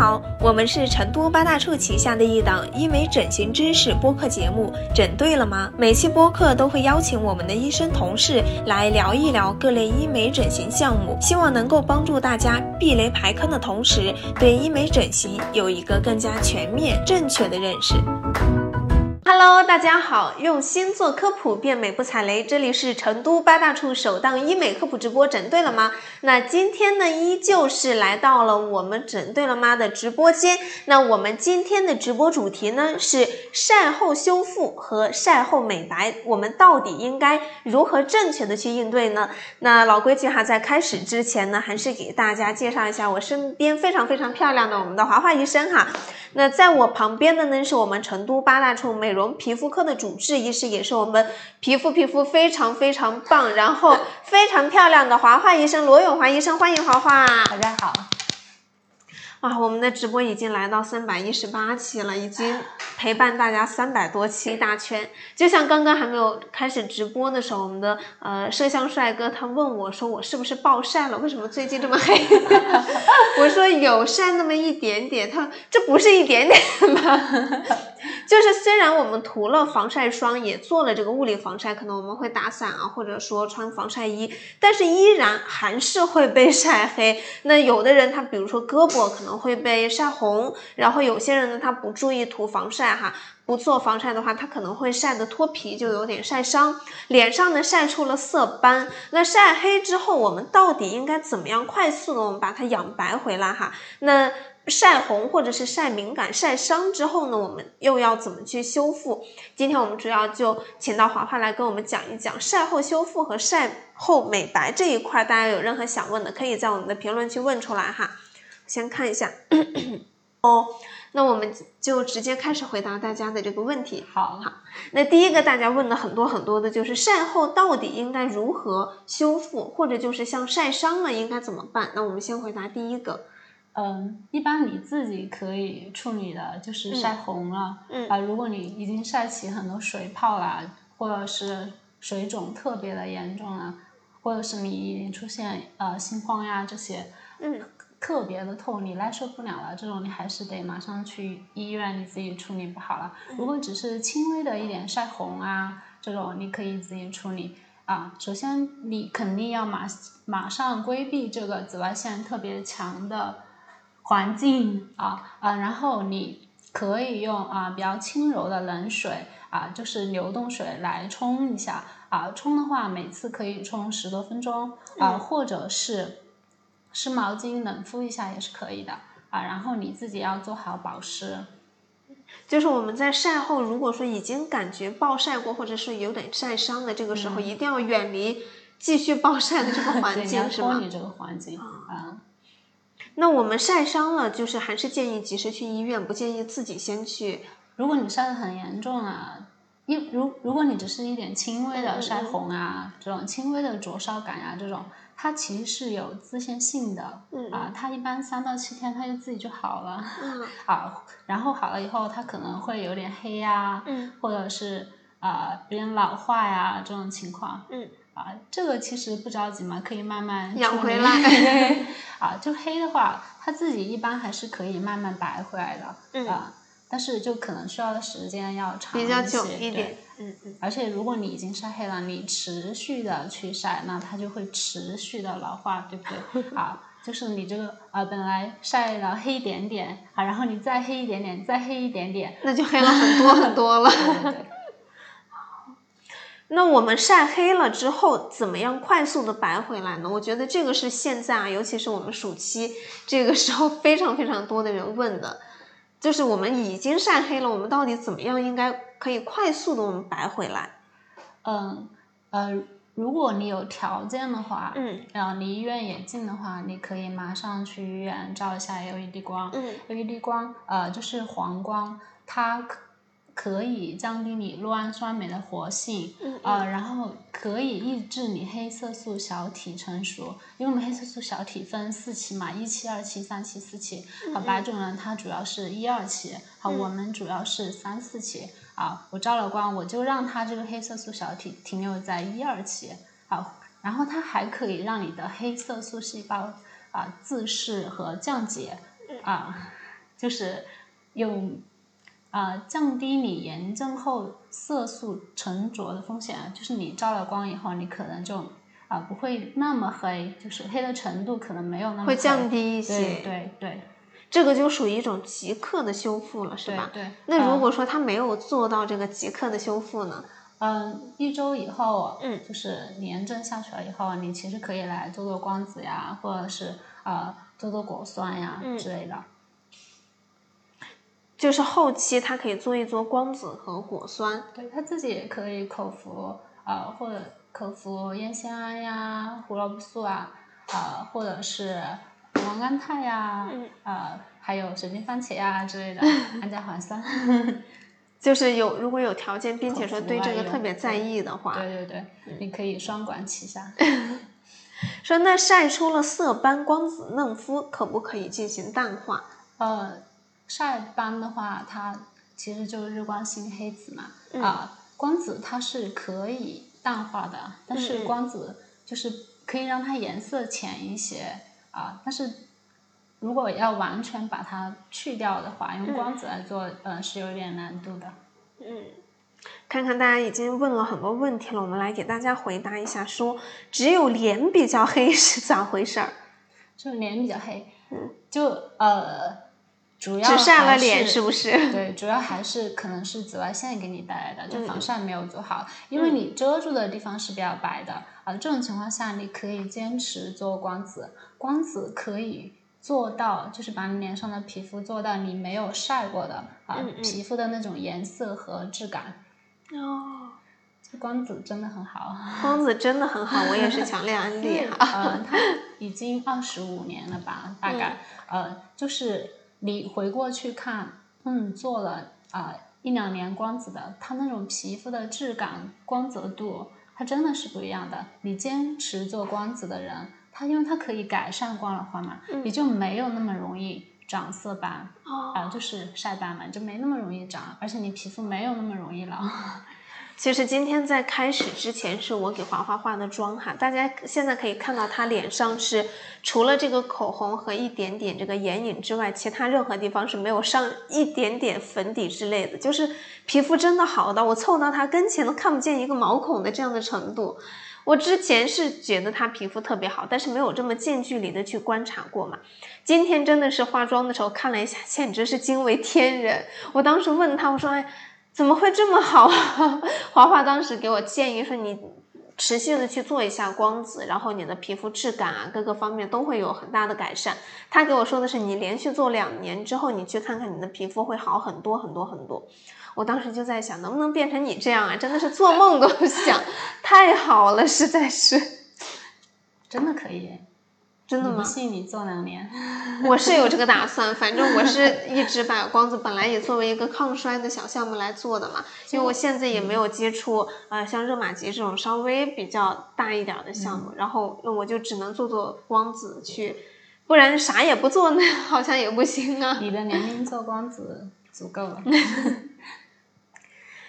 好，我们是成都八大处旗下的一档医美整形知识播客节目，整对了吗？每期播客都会邀请我们的医生同事来聊一聊各类医美整形项目，希望能够帮助大家避雷排坑的同时，对医美整形有一个更加全面、正确的认识。Hello，大家好，用心做科普，变美不踩雷。这里是成都八大处首档医美科普直播，整对了吗？那今天呢，依旧是来到了我们整对了吗的直播间。那我们今天的直播主题呢是晒后修复和晒后美白，我们到底应该如何正确的去应对呢？那老规矩哈，在开始之前呢，还是给大家介绍一下我身边非常非常漂亮的我们的华华医生哈。那在我旁边的呢，是我们成都八大处美容皮肤科的主治医师，也是我们皮肤皮肤非常非常棒，然后非常漂亮的华华医生罗永华医生，欢迎华华。大家好。哇，我们的直播已经来到三百一十八期了，已经陪伴大家三百多期大圈。就像刚刚还没有开始直播的时候，我们的呃摄像帅哥他问我说我是不是暴晒了？为什么最近这么黑？我说有晒那么一点点。他这不是一点点吧？就是虽然我们涂了防晒霜，也做了这个物理防晒，可能我们会打伞啊，或者说穿防晒衣，但是依然还是会被晒黑。那有的人他比如说胳膊可能。会被晒红，然后有些人呢，他不注意涂防晒哈，不做防晒的话，他可能会晒得脱皮，就有点晒伤。脸上呢晒出了色斑，那晒黑之后，我们到底应该怎么样快速的我们把它养白回来哈？那晒红或者是晒敏感、晒伤之后呢，我们又要怎么去修复？今天我们主要就请到华华来跟我们讲一讲晒后修复和晒后美白这一块，大家有任何想问的，可以在我们的评论区问出来哈。先看一下 哦，那我们就直接开始回答大家的这个问题。好，好，那第一个大家问的很多很多的就是晒后到底应该如何修复，或者就是像晒伤了应该怎么办？那我们先回答第一个。嗯，一般你自己可以处理的就是晒红了，嗯啊，如果你已经晒起很多水泡啦，或者是水肿特别的严重了，或者是你已经出现呃心慌呀这些，嗯。特别的痛，你耐受不了了，这种你还是得马上去医院，你自己处理不好了。如果只是轻微的一点晒红啊，这种你可以自己处理啊。首先你肯定要马马上规避这个紫外线特别强的环境啊啊，然后你可以用啊比较轻柔的冷水啊，就是流动水来冲一下啊，冲的话每次可以冲十多分钟啊，或者是。湿毛巾冷敷一下也是可以的啊，然后你自己要做好保湿。就是我们在晒后，如果说已经感觉暴晒过，或者是有点晒伤的，这个时候一定要远离继续暴晒的这个环境，是吗？脱离这个环境啊。那我们晒伤了，就是还是建议及时去医院，不建议自己先去。如果你晒得很严重啊，一如如果你只是一点轻微的晒红啊，这种轻微的灼烧感啊，这种。它其实是有自限性的，啊，它一般三到七天它就自己就好了，啊，然后好了以后它可能会有点黑呀，或者是啊有点老化呀这种情况，啊，这个其实不着急嘛，可以慢慢养回来，啊，就黑的话，它自己一般还是可以慢慢白回来的，啊。但是就可能需要的时间要长一些，对，嗯嗯。而且如果你已经晒黑了，你持续的去晒，那它就会持续的老化，对不对？啊，就是你这个啊，本来晒了黑一点点，啊，然后你再黑一点点，再黑一点点，那就黑了很多很多了。对对。那我们晒黑了之后，怎么样快速的白回来呢？我觉得这个是现在啊，尤其是我们暑期这个时候，非常非常多的人问的。就是我们已经晒黑了，我们到底怎么样应该可以快速的我们白回来？嗯呃，如果你有条件的话，嗯，然后离医院也近的话，你可以马上去医院照一下 LED 光，嗯，LED 光呃就是黄光，它。可以降低你酪氨酸酶的活性，呃，然后可以抑制你黑色素小体成熟，因为我们黑色素小体分四期嘛，一期、二期、三期、四期。好，白种人他主要是一二期，好，我们主要是三四期。啊，我照了光，我就让它这个黑色素小体停留在一二期，好，然后它还可以让你的黑色素细胞啊自噬和降解，啊。就是用啊降低你炎症后色素沉着的风险啊，就是你照了光以后，你可能就啊不会那么黑，就是黑的程度可能没有那么会降低一些，对对对。这个就属于一种即刻的修复了，是吧？对。那如果说他没有做到这个即刻的修复呢？嗯，一周以后，嗯，就是炎症下去了以后，你其实可以来做做光子呀，或者是呃做做果酸呀之类的。就是后期它可以做一做光子和果酸。对他自己也可以口服，呃，或者口服烟酰胺呀、胡萝卜素啊，呃，或者是。胱甘肽呀，呃，还有水晶番茄呀之类的，氨甲环酸，就是有如果有条件，并且说对这个特别在意的话，对对对，你可以双管齐下。说那晒出了色斑，光子嫩肤可不可以进行淡化？呃，晒斑的话，它其实就是日光性黑子嘛，啊，光子它是可以淡化的，但是光子就是可以让它颜色浅一些。啊，但是如果要完全把它去掉的话，用光子来做，呃，是有点难度的。嗯，看看大家已经问了很多问题了，我们来给大家回答一下，说只有脸比较黑是咋回事儿？就脸比较黑，嗯，就呃。主要只晒了脸是不是？对，主要还是可能是紫外线给你带来的，就防晒没有做好，因为你遮住的地方是比较白的啊。这种情况下，你可以坚持做光子，光子可以做到，就是把你脸上的皮肤做到你没有晒过的啊皮肤的那种颜色和质感。哦，这光子真的很好。光子真的很好，我也是强烈安利哈。嗯，它已经二十五年了吧，大概呃就是。你回过去看，嗯，做了啊一两年光子的，它那种皮肤的质感、光泽度，它真的是不一样的。你坚持做光子的人，他因为它可以改善光老化嘛，你就没有那么容易长色斑，啊，就是晒斑嘛，就没那么容易长，而且你皮肤没有那么容易老。其实今天在开始之前是我给华华化的妆哈，大家现在可以看到她脸上是除了这个口红和一点点这个眼影之外，其他任何地方是没有上一点点粉底之类的，就是皮肤真的好到我凑到她跟前都看不见一个毛孔的这样的程度。我之前是觉得她皮肤特别好，但是没有这么近距离的去观察过嘛。今天真的是化妆的时候看了一下，简直是惊为天人。我当时问她，我说哎。怎么会这么好啊？华华当时给我建议说，你持续的去做一下光子，然后你的皮肤质感啊，各个方面都会有很大的改善。他给我说的是，你连续做两年之后，你去看看你的皮肤会好很多很多很多。我当时就在想，能不能变成你这样啊？真的是做梦都 想，太好了，实在是，真的可以。真的吗？不信你做两年，我是有这个打算。反正我是 一直把光子本来也作为一个抗衰的小项目来做的嘛，因为我现在也没有接触呃像热玛吉这种稍微比较大一点的项目，然后我就只能做做光子去，不然啥也不做那 好像也不行啊。你的年龄做光子足够了。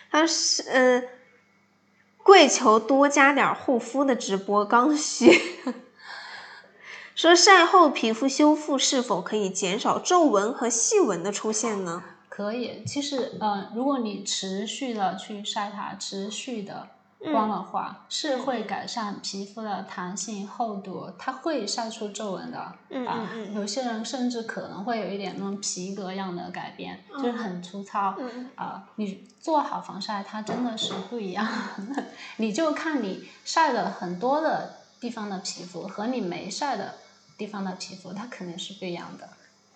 他是呃，跪求多加点护肤的直播刚需。说晒后皮肤修复是否可以减少皱纹和细纹的出现呢？可以，其实，呃，如果你持续的去晒它，持续的光的话，是会改善皮肤的弹性厚度，它会晒出皱纹的。啊，有些人甚至可能会有一点那种皮革样的改变，就是很粗糙。啊，你做好防晒，它真的是不一样。你就看你晒了很多的地方的皮肤和你没晒的。地方的皮肤，它肯定是不一样的，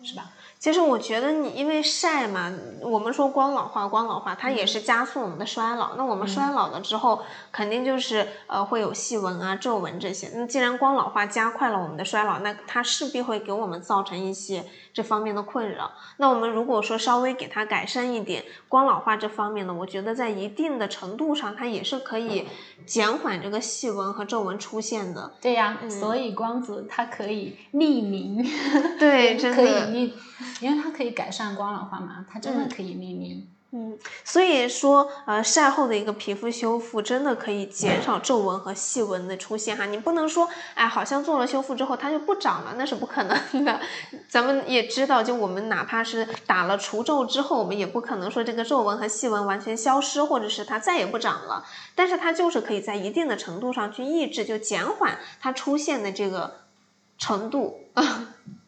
是吧？其实我觉得你因为晒嘛，我们说光老化，光老化它也是加速我们的衰老。那我们衰老了之后，肯定就是呃会有细纹啊、皱纹这些。那既然光老化加快了我们的衰老，那它势必会给我们造成一些这方面的困扰。那我们如果说稍微给它改善一点光老化这方面呢，我觉得在一定的程度上，它也是可以减缓这个细纹和皱纹出现的。对呀，所以光子它可以匿名，对，真的可以匿。因为它可以改善光老化嘛，它真的可以匿名。嗯，所以说，呃，晒后的一个皮肤修复真的可以减少皱纹和细纹的出现哈。你不能说，哎，好像做了修复之后它就不长了，那是不可能的。咱们也知道，就我们哪怕是打了除皱之后，我们也不可能说这个皱纹和细纹完全消失，或者是它再也不长了。但是它就是可以在一定的程度上去抑制，就减缓它出现的这个程度。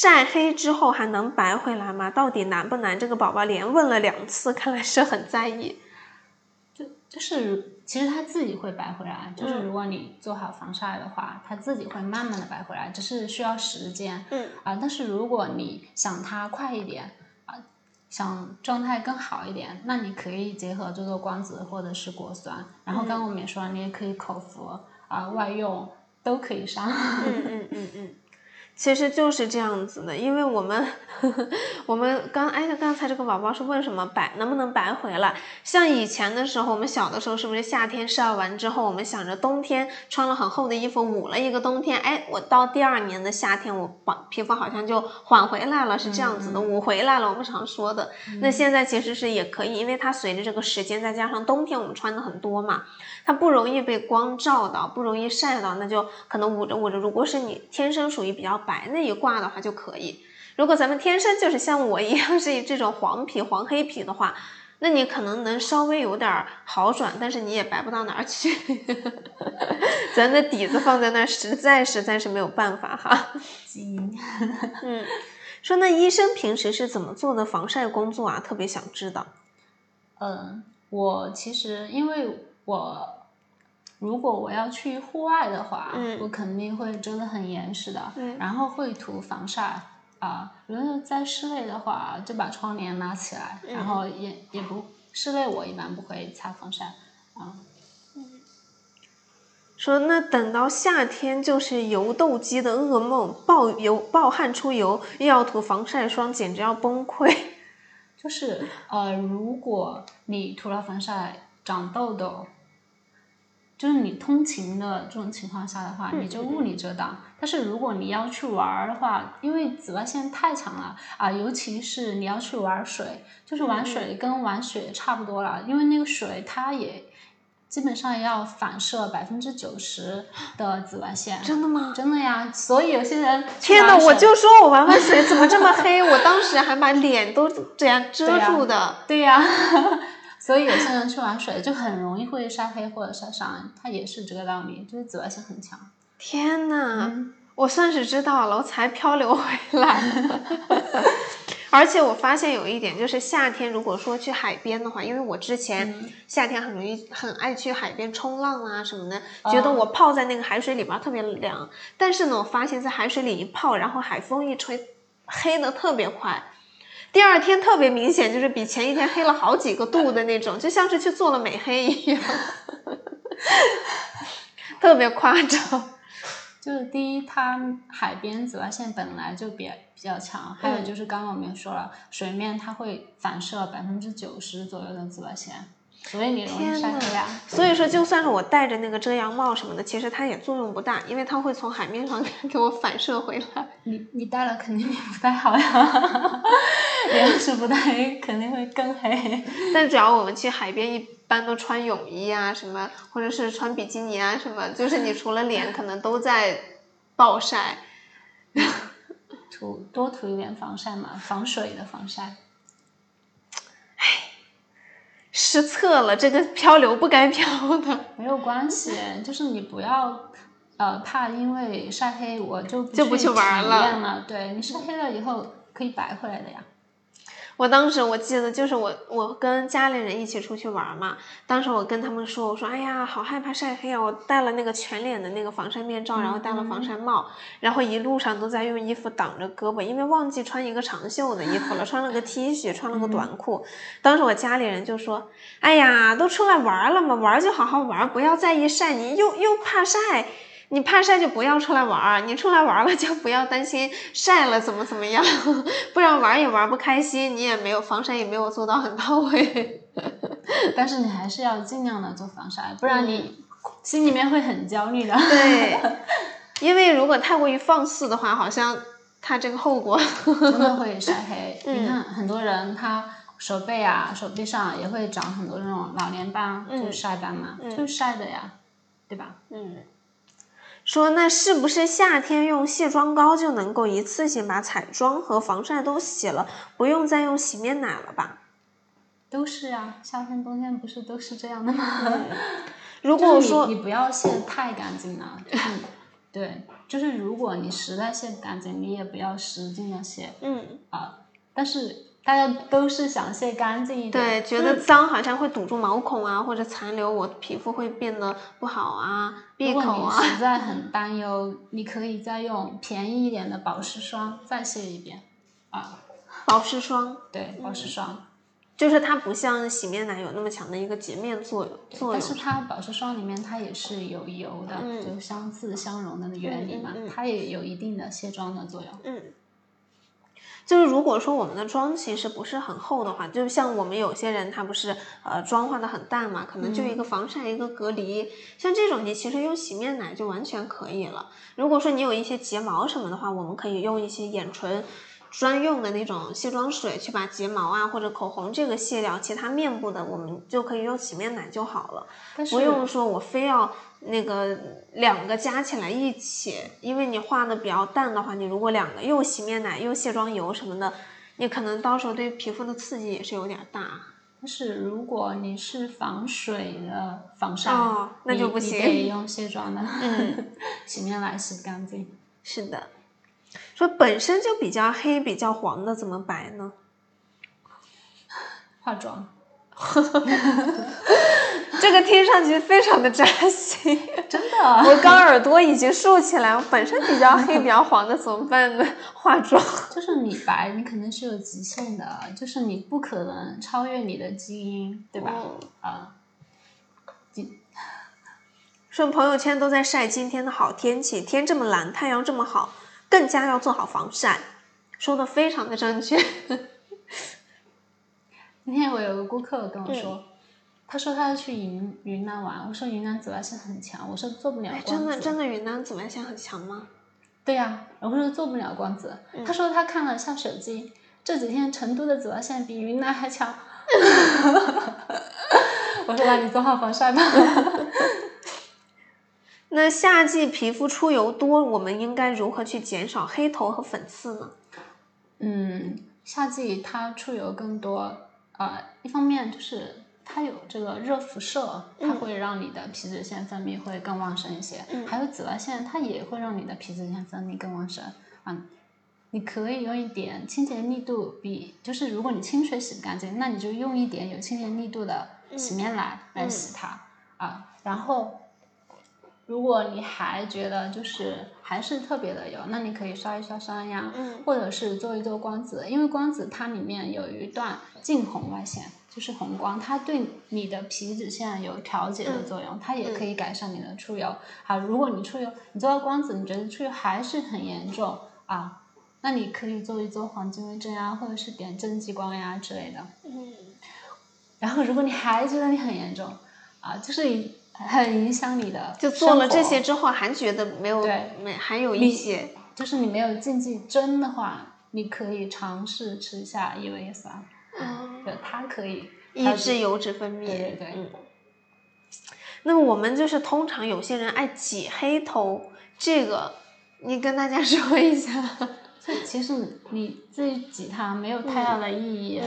晒黑之后还能白回来吗？到底难不难？这个宝宝连问了两次，看来是很在意。就就是其实他自己会白回来，就是如果你做好防晒的话，他自己会慢慢的白回来，只是需要时间。嗯啊，但是如果你想它快一点啊，想状态更好一点，那你可以结合这个光子或者是果酸。然后刚刚我们也说了，你也可以口服啊，外用都可以上。嗯嗯嗯嗯。其实就是这样子的，因为我们 我们刚哎，刚才这个宝宝是问什么白能不能白回来？像以前的时候，我们小的时候是不是夏天晒完之后，我们想着冬天穿了很厚的衣服捂了一个冬天，哎，我到第二年的夏天，我皮肤好像就缓回来了，是这样子的，捂回来了。我们常说的，那现在其实是也可以，因为它随着这个时间，再加上冬天我们穿的很多嘛，它不容易被光照到，不容易晒到，那就可能捂着捂着。如果是你天生属于比较。白那一挂的话就可以。如果咱们天生就是像我一样是这种黄皮、黄黑皮的话，那你可能能稍微有点好转，但是你也白不到哪儿去。咱的底子放在那儿，实在实在是没有办法哈。基 因嗯，说那医生平时是怎么做的防晒工作啊？特别想知道。嗯，我其实因为我。如果我要去户外的话，我肯定会遮得很严实的，然后会涂防晒啊。如果在室内的话，就把窗帘拉起来，然后也也不室内我一般不会擦防晒啊。说那等到夏天就是油痘肌的噩梦，暴油暴汗出油，又要涂防晒霜，简直要崩溃。就是呃，如果你涂了防晒长痘痘。就是你通勤的这种情况下的话，你就物理遮挡。但是如果你要去玩儿的话，因为紫外线太强了啊，尤其是你要去玩水，就是玩水跟玩雪差不多了，因为那个水它也基本上要反射百分之九十的紫外线。真的吗？真的呀，所以有些人天呐，我就说我玩玩水怎么这么黑，我当时还把脸都这样遮住的。对呀。所以有些人去玩水就很容易会晒黑或者晒伤，它也是这个道理，就是紫外线很强。天呐，我算是知道了，我才漂流回来。而且我发现有一点，就是夏天如果说去海边的话，因为我之前夏天很容易很爱去海边冲浪啊什么的，觉得我泡在那个海水里边特别凉。但是呢，我发现在海水里一泡，然后海风一吹，黑的特别快。第二天特别明显，就是比前一天黑了好几个度的那种，就像是去做了美黑一样，特别夸张。就是第一，它海边紫外线本来就比比较强，还有就是刚刚我们也说了，水面它会反射百分之九十左右的紫外线。所以你容易晒黑呀。所以说，就算是我戴着那个遮阳帽什么的，其实它也作用不大，因为它会从海面上 给我反射回来。你你戴了肯定比不戴好呀。你要是不戴，肯定会更黑。但只要我们去海边，一般都穿泳衣啊什么，或者是穿比基尼啊什么，就是你除了脸，可能都在暴晒。涂多涂一点防晒嘛，防水的防晒。失策了，这个漂流不该漂的。没有关系，就是你不要，呃，怕因为晒黑我就就不去玩了。对你晒黑了以后可以白回来的呀。我当时我记得就是我我跟家里人一起出去玩嘛，当时我跟他们说，我说哎呀，好害怕晒黑啊！我戴了那个全脸的那个防晒面罩，然后戴了防晒帽，然后一路上都在用衣服挡着胳膊，因为忘记穿一个长袖的衣服了，穿了个 T 恤，穿了个短裤。当时我家里人就说，哎呀，都出来玩了嘛，玩就好好玩，不要在意晒，你又又怕晒。你怕晒就不要出来玩儿，你出来玩了就不要担心晒了怎么怎么样，不然玩也玩不开心，你也没有防晒也没有做到很到位。但是你还是要尽量的做防晒，不然你心里面会很焦虑的。对，因为如果太过于放肆的话，好像它这个后果真的会晒黑。你看很多人他手背啊、手臂上也会长很多那种老年斑，就是晒斑嘛，就是晒的呀，对吧？嗯。说那是不是夏天用卸妆膏就能够一次性把彩妆和防晒都洗了，不用再用洗面奶了吧？都是啊，夏天冬天不是都是这样的吗？如果说你不要卸太干净了，对，就是如果你实在卸不干净，你也不要使劲的卸，嗯啊，但是大家都是想卸干净一点，对，觉得脏好像会堵住毛孔啊，或者残留，我皮肤会变得不好啊，闭口啊。实在 很担忧，你可以再用便宜一点的保湿霜再卸一遍，啊，保湿霜，对，保湿霜。就是它不像洗面奶有那么强的一个洁面作用，作用。但是它保湿霜里面它也是有油的，就相似相融的原理嘛，它也有一定的卸妆的作用。嗯，就是如果说我们的妆其实不是很厚的话，就像我们有些人他不是呃妆化的很淡嘛，可能就一个防晒一个隔离，像这种你其实用洗面奶就完全可以了。如果说你有一些睫毛什么的话，我们可以用一些眼唇。专用的那种卸妆水去把睫毛啊或者口红这个卸掉，其他面部的我们就可以用洗面奶就好了，不用说我非要那个两个加起来一起，因为你画的比较淡的话，你如果两个又洗面奶又卸妆油什么的，你可能到时候对皮肤的刺激也是有点大。但是如果你是防水的防晒，哦那就不行，可以用卸妆的嗯 洗面奶洗干净。是的。说本身就比较黑、比较黄的怎么白呢？化妆，这个听上去非常的扎心，真的。我刚耳朵已经竖起来，我本身比较黑、比较黄的怎么办呢？化妆。就是你白，你肯定是有极限的，就是你不可能超越你的基因，对吧？啊。说 朋友圈都在晒今天的好天气，天这么蓝，太阳这么好。更加要做好防晒，说的非常的正确。今天我有个顾客跟我说，他说他要去云云南玩，我说云南紫外线很强，我说做不了光子。真的真的云南紫外线很强吗？对呀，我说做不了光子。他说他看了下手机，这几天成都的紫外线比云南还强。我说那你做好防晒吧。那夏季皮肤出油多，我们应该如何去减少黑头和粉刺呢？嗯，夏季它出油更多，呃，一方面就是它有这个热辐射，它会让你的皮脂腺分泌会更旺盛一些，还有紫外线，它也会让你的皮脂腺分泌更旺盛。啊，你可以用一点清洁力度比，就是如果你清水洗不干净，那你就用一点有清洁力度的洗面奶来洗它啊，然后。如果你还觉得就是还是特别的油，那你可以刷一刷酸呀，或者是做一做光子，因为光子它里面有一段近红外线，就是红光，它对你的皮脂腺有调节的作用，它也可以改善你的出油。好，如果你出油，你做了光子，你觉得出油还是很严重啊，那你可以做一做黄金微针呀，或者是点正激光呀之类的。嗯。然后，如果你还觉得你很严重啊，就是。很影响你的，就做了这些之后还觉得没有，没还有一些，就是你没有禁忌针的话，你可以尝试吃一下 EVS 啊，对，它可以抑制油脂分泌，对对对。那么我们就是通常有些人爱挤黑头，这个你跟大家说一下。其实你自己挤它没有太大的意义，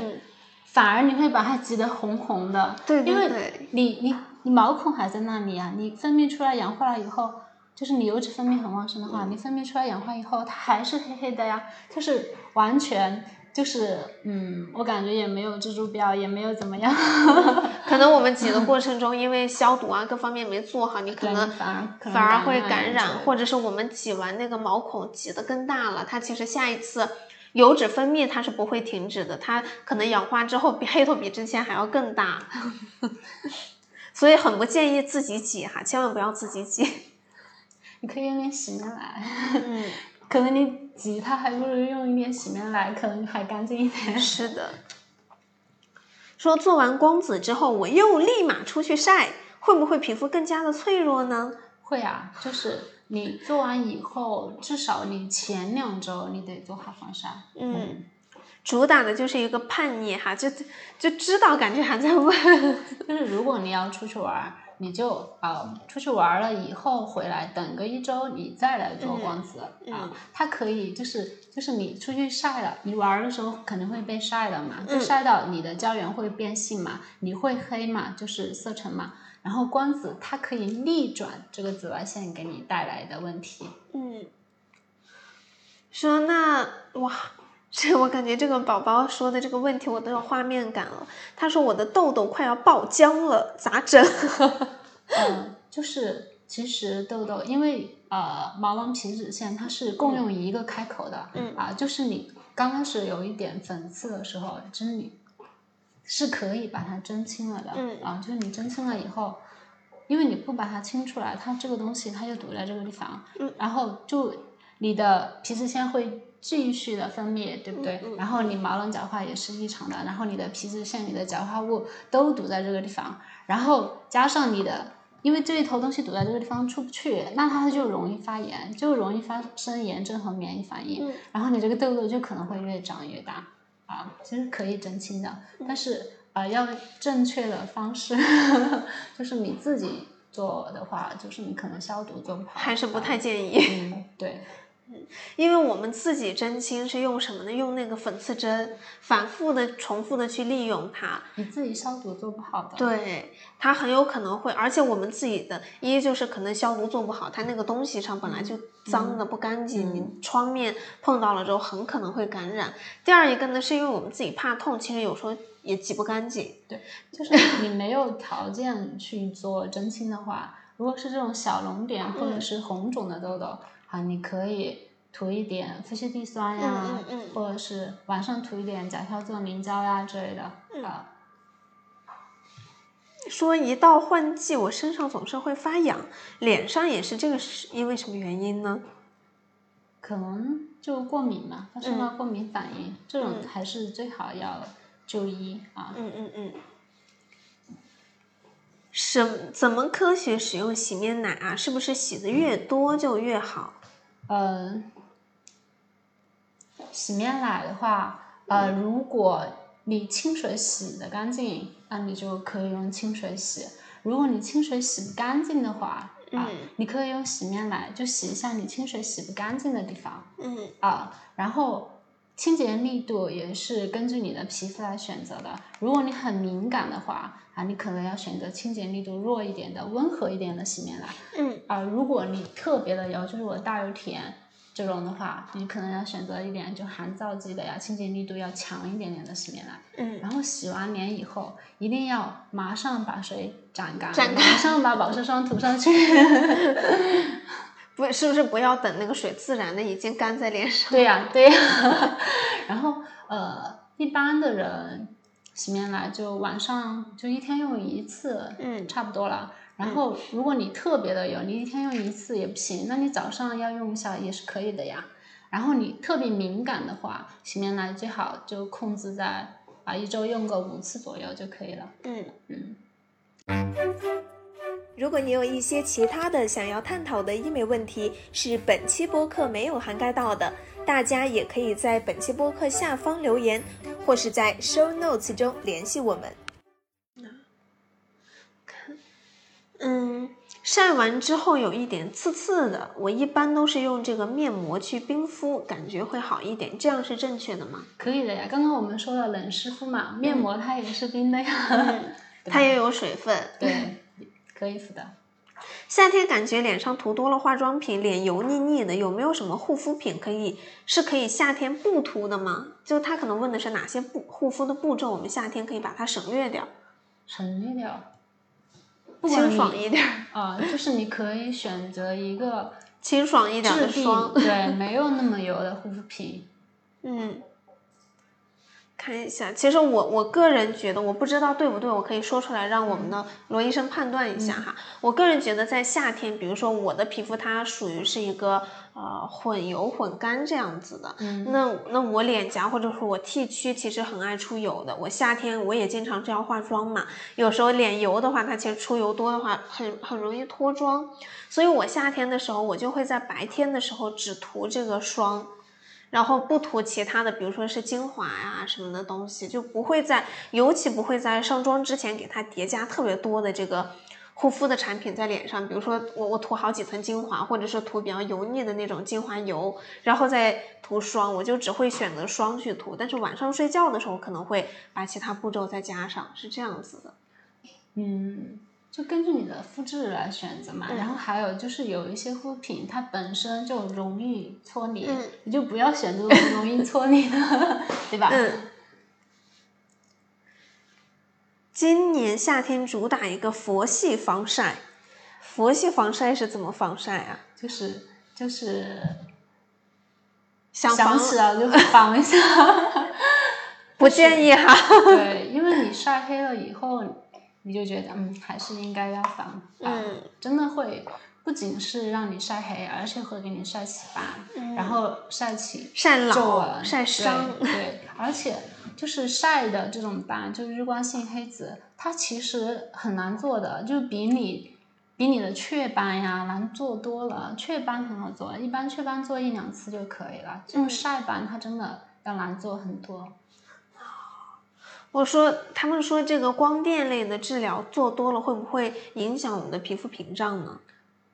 反而你会把它挤得红红的，对对对，因为你你。你毛孔还在那里啊，你分泌出来氧化了以后，就是你油脂分泌很旺盛的话，你分泌出来氧化以后，它还是黑黑的呀，就是完全就是嗯，我感觉也没有蜘蛛标，也没有怎么样。可能我们挤的过程中，因为消毒啊各方面没做好，你可能反而反而会感染，或者是我们挤完那个毛孔挤得更大了，它其实下一次油脂分泌它是不会停止的，它可能氧化之后比 黑头比之前还要更大。所以很不建议自己挤哈，千万不要自己挤。你可以用点洗面奶，嗯，可能你挤它还不如用一点洗面奶，可能还干净一点。是的。说做完光子之后，我又立马出去晒，会不会皮肤更加的脆弱呢？会啊，就是你做完以后，至少你前两周你得做好防晒。嗯，主打的就是一个叛逆哈，就就知道感觉还在问。就是如果你要出去玩。你就啊，出去玩了以后回来，等个一周，你再来做光子啊。它可以就是就是你出去晒了，你玩的时候肯定会被晒的嘛，就晒到你的胶原会变性嘛，你会黑嘛，就是色沉嘛。然后光子它可以逆转这个紫外线给你带来的问题。嗯。说那哇，这我感觉这个宝宝说的这个问题我都有画面感了。他说我的痘痘快要爆浆了，咋整？嗯，就是其实痘痘，因为呃毛囊皮脂腺它是共用一个开口的，嗯啊，就是你刚开始有一点粉刺的时候，其实你是可以把它针清了的，嗯啊，就是你针清了以后，因为你不把它清出来，它这个东西它就堵在这个地方，嗯，然后就你的皮脂腺会继续的分泌，对不对？然后你毛囊角化也是异常的，然后你的皮脂腺、你的角化物都堵在这个地方，然后加上你的。因为这一头东西堵在这个地方出不去，那它就容易发炎，就容易发生炎症和免疫反应，然后你这个痘痘就可能会越长越大啊。其实可以针清的，但是啊，要正确的方式，就是你自己做的话，就是你可能消毒做不好，还是不太建议。嗯，对。因为我们自己针清是用什么呢？用那个粉刺针，反复的、重复的去利用它。你自己消毒做不好的。对，它很有可能会，而且我们自己的，一就是可能消毒做不好，它那个东西上本来就脏的不干净，你创面碰到了之后很可能会感染。第二一个呢，是因为我们自己怕痛，其实有时候也挤不干净。对，就是你没有条件去做针清的话，如果是这种小脓点或者是红肿的痘痘。啊，你可以涂一点夫西地酸呀，或者是晚上涂一点甲硝唑明胶呀之类的啊。说一到换季，我身上总是会发痒，脸上也是，这个是因为什么原因呢？可能就过敏嘛，发生了过敏反应，这种还是最好要就医啊。嗯嗯嗯。什怎么科学使用洗面奶啊？是不是洗的越多就越好？呃，洗面奶的话，呃，如果你清水洗的干净，那你就可以用清水洗；如果你清水洗不干净的话，啊，你可以用洗面奶就洗一下你清水洗不干净的地方。嗯。啊，然后清洁力度也是根据你的皮肤来选择的。如果你很敏感的话，啊，你可能要选择清洁力度弱一点的、温和一点的洗面奶。嗯。啊，如果你特别的油，就是我大油田这种的话，你可能要选择一点就含皂基的呀，清洁力度要强一点点的洗面奶。嗯。然后洗完脸以后，一定要马上把水展干，马上把保湿霜涂上去。不是不是不要等那个水自然的已经干在脸上？对呀对呀。然后呃，一般的人。洗面奶就晚上就一天用一次，嗯，差不多了。然后如果你特别的油，你一天用一次也不行，那你早上要用一下也是可以的呀。然后你特别敏感的话，洗面奶最好就控制在啊一周用个五次左右就可以了。嗯嗯。如果你有一些其他的想要探讨的医美问题，是本期播客没有涵盖到的。大家也可以在本期播客下方留言，或是在 show notes 中联系我们。看，嗯，晒完之后有一点刺刺的，我一般都是用这个面膜去冰敷，感觉会好一点。这样是正确的吗？可以的呀，刚刚我们说了冷湿敷嘛，面膜它也是冰的呀，它也有水分，对，可以敷的。夏天感觉脸上涂多了化妆品，脸油腻腻的，有没有什么护肤品可以是可以夏天不涂的吗？就他可能问的是哪些步护肤的步骤，我们夏天可以把它省略掉，省略掉，清爽一点啊，就是你可以选择一个清爽一点的霜，对，没有那么油的护肤品，嗯。看一下，其实我我个人觉得，我不知道对不对，我可以说出来，让我们的罗医生判断一下哈。我个人觉得，在夏天，比如说我的皮肤它属于是一个呃混油混干这样子的，那那我脸颊或者说我 T 区其实很爱出油的。我夏天我也经常这样化妆嘛，有时候脸油的话，它其实出油多的话，很很容易脱妆。所以我夏天的时候，我就会在白天的时候只涂这个霜。然后不涂其他的，比如说是精华呀什么的东西，就不会在，尤其不会在上妆之前给它叠加特别多的这个护肤的产品在脸上。比如说我我涂好几层精华，或者是涂比较油腻的那种精华油，然后再涂霜，我就只会选择霜去涂。但是晚上睡觉的时候可能会把其他步骤再加上，是这样子的。嗯。就根据你的肤质来选择嘛，然后还有就是有一些护肤品它本身就容易搓泥，你就不要选择容易搓泥的，对吧？嗯。今年夏天主打一个佛系防晒，佛系防晒是怎么防晒啊？就是就是想想起来就防一下，不建议哈。对，因为你晒黑了以后。你就觉得嗯，还是应该要防，嗯，真的会不仅是让你晒黑，而且会给你晒起疤，然后晒起晒皱纹、晒伤，对，而且就是晒的这种斑，就是日光性黑子，它其实很难做的，就比你比你的雀斑呀难做多了。雀斑很好做，一般雀斑做一两次就可以了，这种晒斑它真的要难做很多。我说，他们说这个光电类的治疗做多了会不会影响我们的皮肤屏障呢？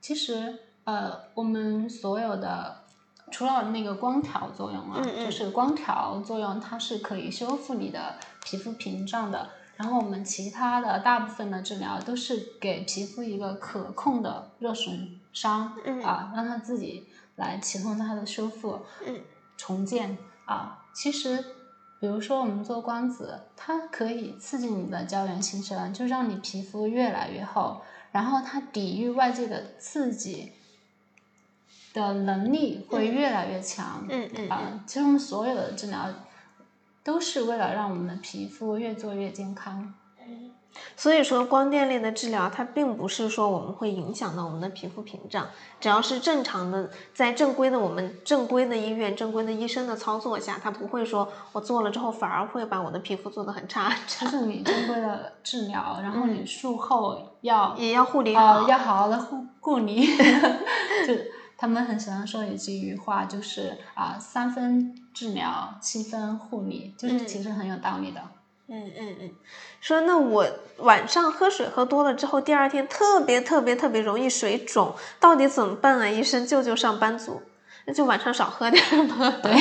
其实，呃，我们所有的除了那个光调作用啊，就是光调作用，它是可以修复你的皮肤屏障的。然后我们其他的大部分的治疗都是给皮肤一个可控的热损伤啊，让它自己来启动它的修复、重建啊。其实。比如说，我们做光子，它可以刺激你的胶原新生，就让你皮肤越来越厚，然后它抵御外界的刺激的能力会越来越强。嗯嗯啊，其实我们所有的治疗都是为了让我们的皮肤越做越健康。所以说，光电类的治疗，它并不是说我们会影响到我们的皮肤屏障，只要是正常的，在正规的我们正规的医院、正规的医生的操作下，它不会说我做了之后反而会把我的皮肤做得很差。就是你正规的治疗，然后你术后要也要护理好，要好好的护护理。就他们很喜欢说一句话，就是啊，三分治疗，七分护理，就是其实很有道理的。嗯嗯嗯嗯，说那我晚上喝水喝多了之后，第二天特别特别特别容易水肿，到底怎么办啊？医生救救上班族，那就晚上少喝点吧。对，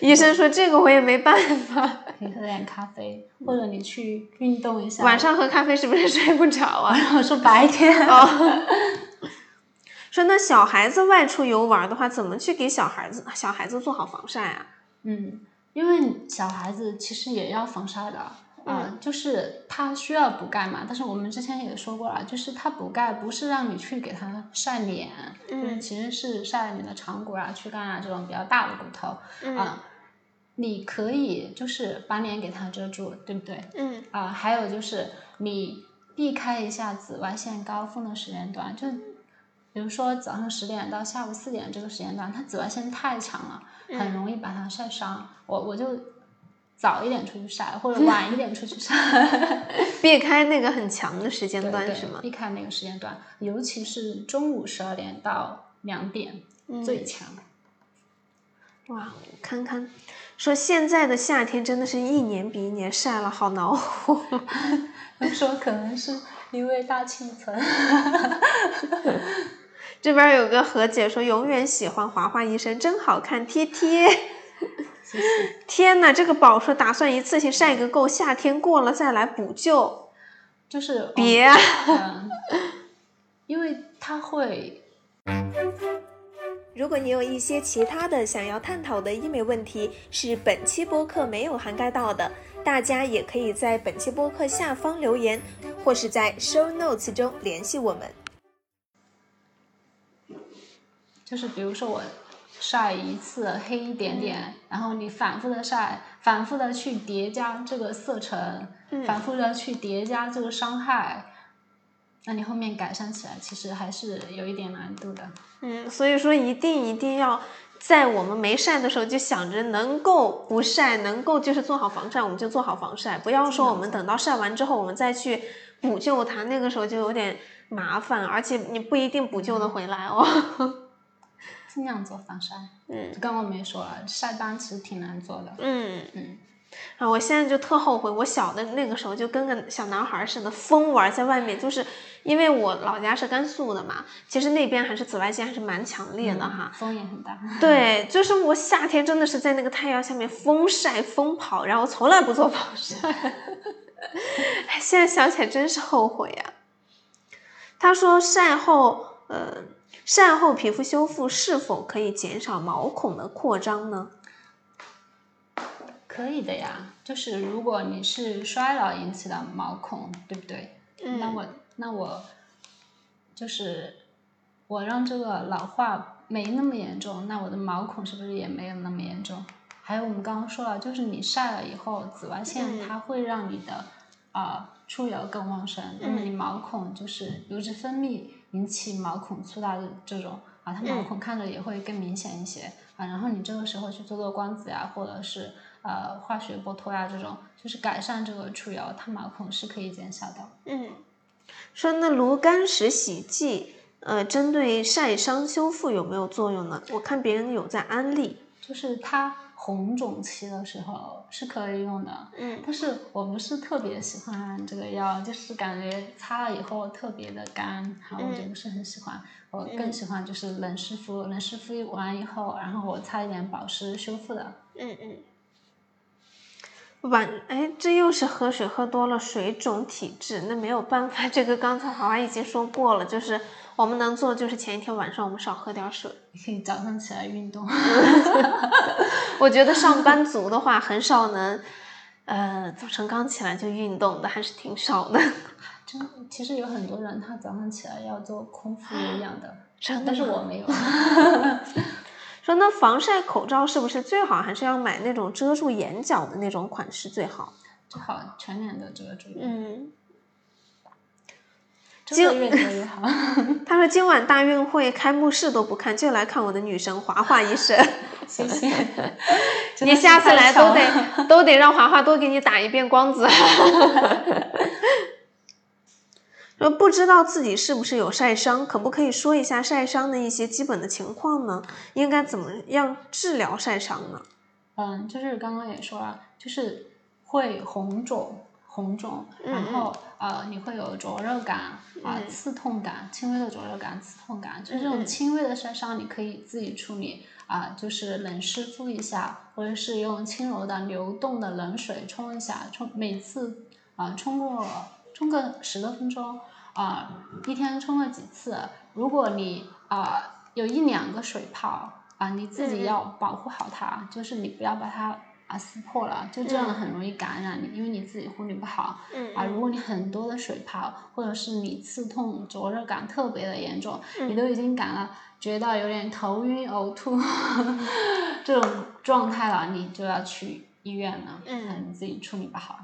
医生说这个我也没办法。你喝点咖啡，或者你去运动一下。晚上喝咖啡是不是睡不着啊？我说白天。哦。说那小孩子外出游玩的话，怎么去给小孩子小孩子做好防晒啊？嗯。因为小孩子其实也要防晒的啊，就是他需要补钙嘛。但是我们之前也说过了，就是他补钙不是让你去给他晒脸，嗯，其实是晒你的长骨啊、躯干啊这种比较大的骨头啊。你可以就是把脸给它遮住，对不对？嗯。啊，还有就是你避开一下紫外线高峰的时间段，就比如说早上十点到下午四点这个时间段，它紫外线太强了。很容易把它晒伤，我我就早一点出去晒，或者晚一点出去晒，避开那个很强的时间段是吗？避开那个时间段，尤其是中午十二点到两点最强。哇，看看，说现在的夏天真的是一年比一年晒了，好恼火。说可能是因为大气层。这边有个何姐说，永远喜欢华华医生，真好看，贴贴。天呐，这个宝说打算一次性晒个够，夏天过了再来补救。就是别，因为他会。如果你有一些其他的想要探讨的医美问题，是本期播客没有涵盖到的，大家也可以在本期播客下方留言，或是在 show notes 中联系我们。就是比如说我晒一次黑一点点，然后你反复的晒，反复的去叠加这个色沉，反复的去叠加这个伤害，那你后面改善起来其实还是有一点难度的。嗯，所以说一定一定要在我们没晒的时候就想着能够不晒，能够就是做好防晒，我们就做好防晒，不要说我们等到晒完之后我们再去补救它，那个时候就有点麻烦，而且你不一定补救的回来哦。尽量做防晒。嗯，刚刚我没说了，晒斑其实挺难做的。嗯嗯。啊，我现在就特后悔，我小的那个时候就跟个小男孩似的疯玩在外面，就是因为我老家是甘肃的嘛，其实那边还是紫外线还是蛮强烈的哈，风也很大。对，就是我夏天真的是在那个太阳下面疯晒疯跑，然后从来不做防晒。现在想起来真是后悔呀。他说晒后，呃。晒后皮肤修复是否可以减少毛孔的扩张呢？可以的呀，就是如果你是衰老引起的毛孔，对不对？嗯。那我那我就是我让这个老化没那么严重，那我的毛孔是不是也没有那么严重？还有我们刚刚说了，就是你晒了以后，紫外线它会让你的啊出油更旺盛，那么你毛孔就是油脂分泌。引起毛孔粗大的这种啊，它毛孔看着也会更明显一些啊。然后你这个时候去做做光子呀，或者是呃化学剥脱呀，这种就是改善这个出油，它毛孔是可以减小的。嗯，说那炉甘石洗剂，呃，针对晒伤修复有没有作用呢？我看别人有在安利，就是它。红肿期的时候是可以用的，嗯，但是我不是特别喜欢这个药，就是感觉擦了以后特别的干，然后我就不是很喜欢。我更喜欢就是冷湿敷，冷湿敷完以后，然后我擦一点保湿修复的。嗯嗯。晚哎，这又是喝水喝多了水肿体质，那没有办法，这个刚才好像已经说过了，就是。我们能做就是前一天晚上我们少喝点水，可以早上起来运动。我觉得上班族的话很少能，呃，早晨刚起来就运动的还是挺少的。真，其实有很多人他早上起来要做空腹有氧的，真的，但是我没有。说那防晒口罩是不是最好还是要买那种遮住眼角的那种款式最好？最好全脸的遮住。嗯。今越多越好。他说今晚大运会开幕式都不看，就来看我的女神华华医生。谢谢。你下次来都得都得让华华多给你打一遍光子。说不知道自己是不是有晒伤，可不可以说一下晒伤的一些基本的情况呢？应该怎么样治疗晒伤呢？嗯，就是刚刚也说了，就是会红肿。红肿，然后呃，你会有灼热感啊，刺痛感，轻微的灼热感、刺痛感，就是这种轻微的晒伤，你可以自己处理啊，就是冷湿敷一下，或者是用轻柔的流动的冷水冲一下，冲每次啊冲过冲个十多分钟啊，一天冲个几次，如果你啊有一两个水泡啊，你自己要保护好它，就是你不要把它。啊，撕破了，就这样很容易感染你，因为你自己护理不好。嗯。啊，如果你很多的水泡，或者是你刺痛、灼热感特别的严重，你都已经感了，觉得有点头晕、呕吐 这种状态了，你就要去医院了。嗯。你自己处理不好。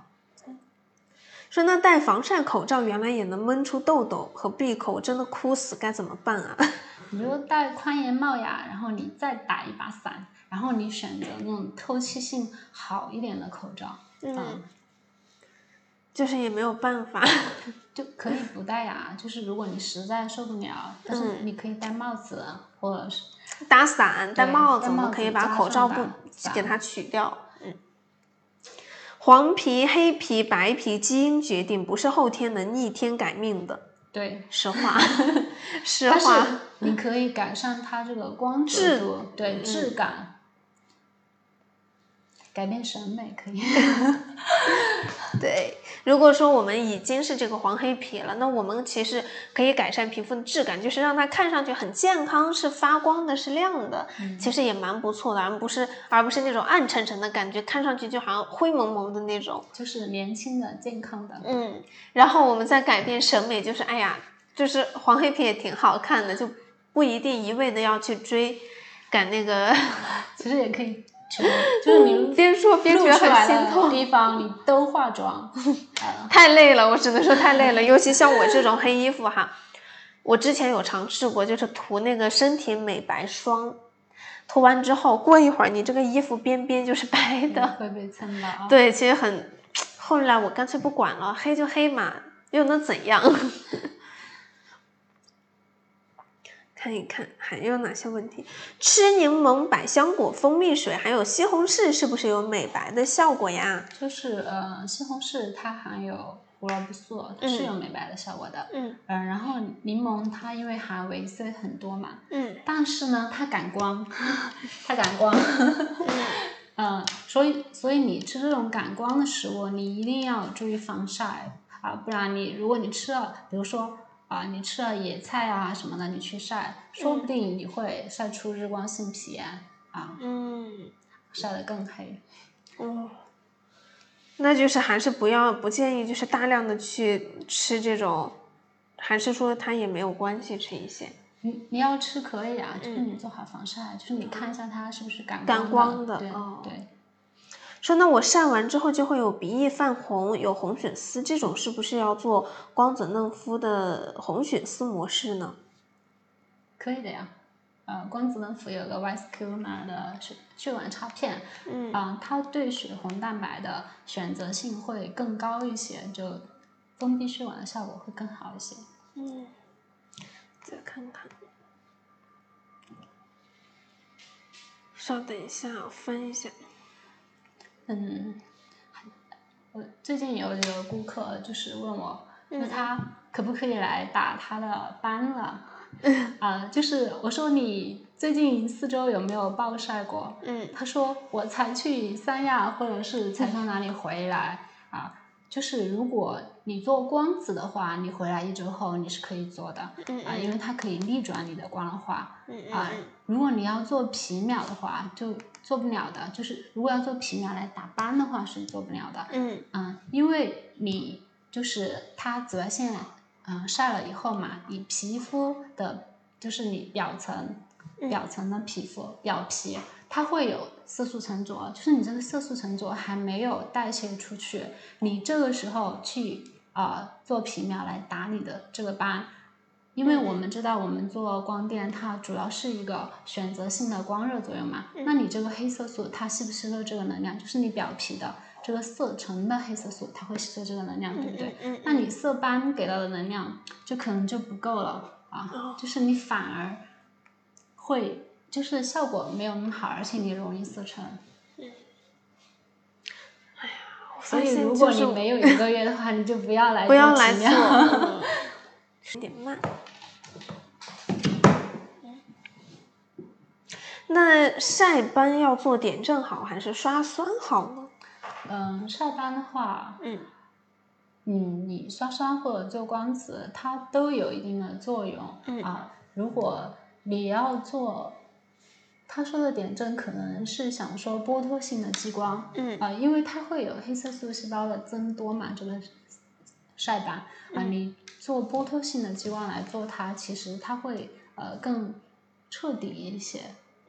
说那戴防晒口罩原来也能闷出痘痘和闭口，我真的哭死，该怎么办啊？你就戴宽檐帽呀，然后你再打一把伞。然后你选择那种透气性好一点的口罩，嗯，就是也没有办法，就可以不戴呀。就是如果你实在受不了，但是你可以戴帽子，或者是打伞、戴帽子，我们可以把口罩不给它取掉。嗯，黄皮、黑皮、白皮基因决定，不是后天能逆天改命的。对，实话，实话，你可以改善它这个光泽度，对质感。改变审美可以，对。如果说我们已经是这个黄黑皮了，那我们其实可以改善皮肤的质感，就是让它看上去很健康，是发光的，是亮的，其实也蛮不错的，而不是而不是那种暗沉沉的感觉，看上去就好像灰蒙蒙的那种。就是年轻的、健康的。嗯。然后我们再改变审美，就是哎呀，就是黄黑皮也挺好看的，就不一定一味的要去追。赶那个，其实也可以，就是你 边说边觉得很心痛。地方你都化妆，太累了，我只能说太累了。尤其像我这种黑衣服哈，我之前有尝试过，就是涂那个身体美白霜，涂完之后过一会儿，你这个衣服边边就是白的，会被蹭到。对，其实很。后来我干脆不管了，黑就黑嘛，又能怎样？看一看还有哪些问题？吃柠檬、百香果、蜂蜜水，还有西红柿，是不是有美白的效果呀？就是呃，西红柿它含有胡萝卜素，它是有美白的效果的。嗯。嗯，然后柠檬它因为含维 C 很多嘛。嗯。但是呢，它感光，它感光。嗯。所以，所以你吃这种感光的食物，你一定要注意防晒啊，不然你如果你吃了，比如说。啊，你吃了野菜啊什么的，你去晒，说不定你会晒出日光性皮炎啊，嗯，晒得更黑。哦，那就是还是不要不建议，就是大量的去吃这种，还是说它也没有关系，吃一些。你你要吃可以啊，就是你做好防晒，就是你看一下它是不是感感光的对、哦，对。说那我晒完之后就会有鼻翼泛红，有红血丝，这种是不是要做光子嫩肤的红血丝模式呢？可以的呀，呃，光子嫩肤有个 n a 的血血管插片，嗯，啊，它对血红蛋白的选择性会更高一些，就封闭血管的效果会更好一些。嗯，再看看，稍等一下，我翻一下。嗯，我最近有一个顾客就是问我，说他可不可以来打他的斑了？啊，就是我说你最近四周有没有暴晒过？嗯，他说我才去三亚或者是才从哪里回来啊。就是如果你做光子的话，你回来一周后你是可以做的，啊，因为它可以逆转你的光老化。啊，如果你要做皮秒的话，就做不了的。就是如果要做皮秒来打斑的话，是做不了的。嗯，嗯，因为你就是它紫外线，嗯，晒了以后嘛，你皮肤的，就是你表层，表层的皮肤表皮。它会有色素沉着，就是你这个色素沉着还没有代谢出去，你这个时候去啊做皮秒来打你的这个斑，因为我们知道我们做光电它主要是一个选择性的光热作用嘛，那你这个黑色素它吸不吸收这个能量，就是你表皮的这个色沉的黑色素它会吸收这个能量，对不对？那你色斑给到的能量就可能就不够了啊，就是你反而会。就是效果没有那么好，而且你容易色沉。嗯。哎呀，所以如果你没有一个月的话，你就不要来不要来做。有点慢。那晒斑要做点阵好还是刷酸好呢？嗯，晒斑的话，嗯，嗯，你刷酸或者做光子，它都有一定的作用。嗯。啊，如果你要做。他说的点阵可能是想说剥脱性的激光，嗯啊，因为它会有黑色素细胞的增多嘛，这个晒斑啊，你做剥脱性的激光来做它，其实它会呃更彻底一些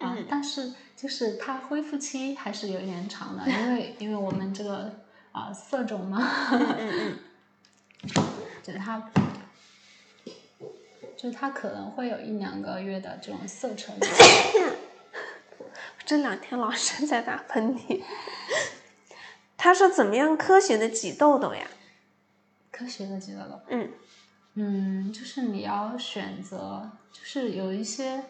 啊，但是就是它恢复期还是有点长的，因为 因为我们这个啊色种嘛，嗯嗯嗯，就是它，就是它可能会有一两个月的这种色沉。这两天老是在打喷嚏。他是：“怎么样科学的挤痘痘呀？”科学的挤痘痘。嗯嗯，就是你要选择，就是有一些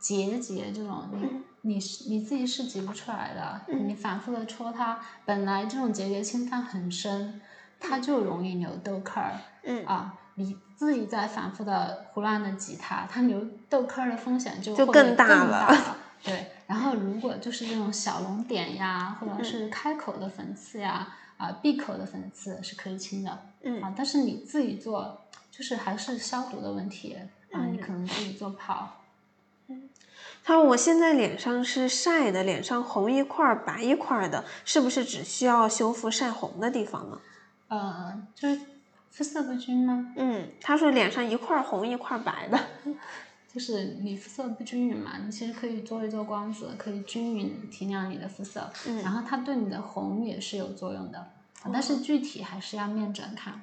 结节这种，你你你自己是挤不出来的，你反复的戳它，本来这种结节侵犯很深，它就容易留痘坑儿。嗯啊，你自己在反复的胡乱的挤它，它留痘坑儿的风险就就更大了。对，然后如果就是这种小脓点呀，或者是开口的粉刺呀，啊，闭口的粉刺是可以清的，嗯，啊，但是你自己做，就是还是消毒的问题，啊，你可能自己做不好。嗯，他说我现在脸上是晒的，脸上红一块白一块的，是不是只需要修复晒红的地方呢？呃，就是肤色不均吗？嗯，他说脸上一块红一块白的。就是你肤色不均匀嘛，你其实可以做一做光子，可以均匀提亮你的肤色，嗯，然后它对你的红也是有作用的，但是具体还是要面诊看。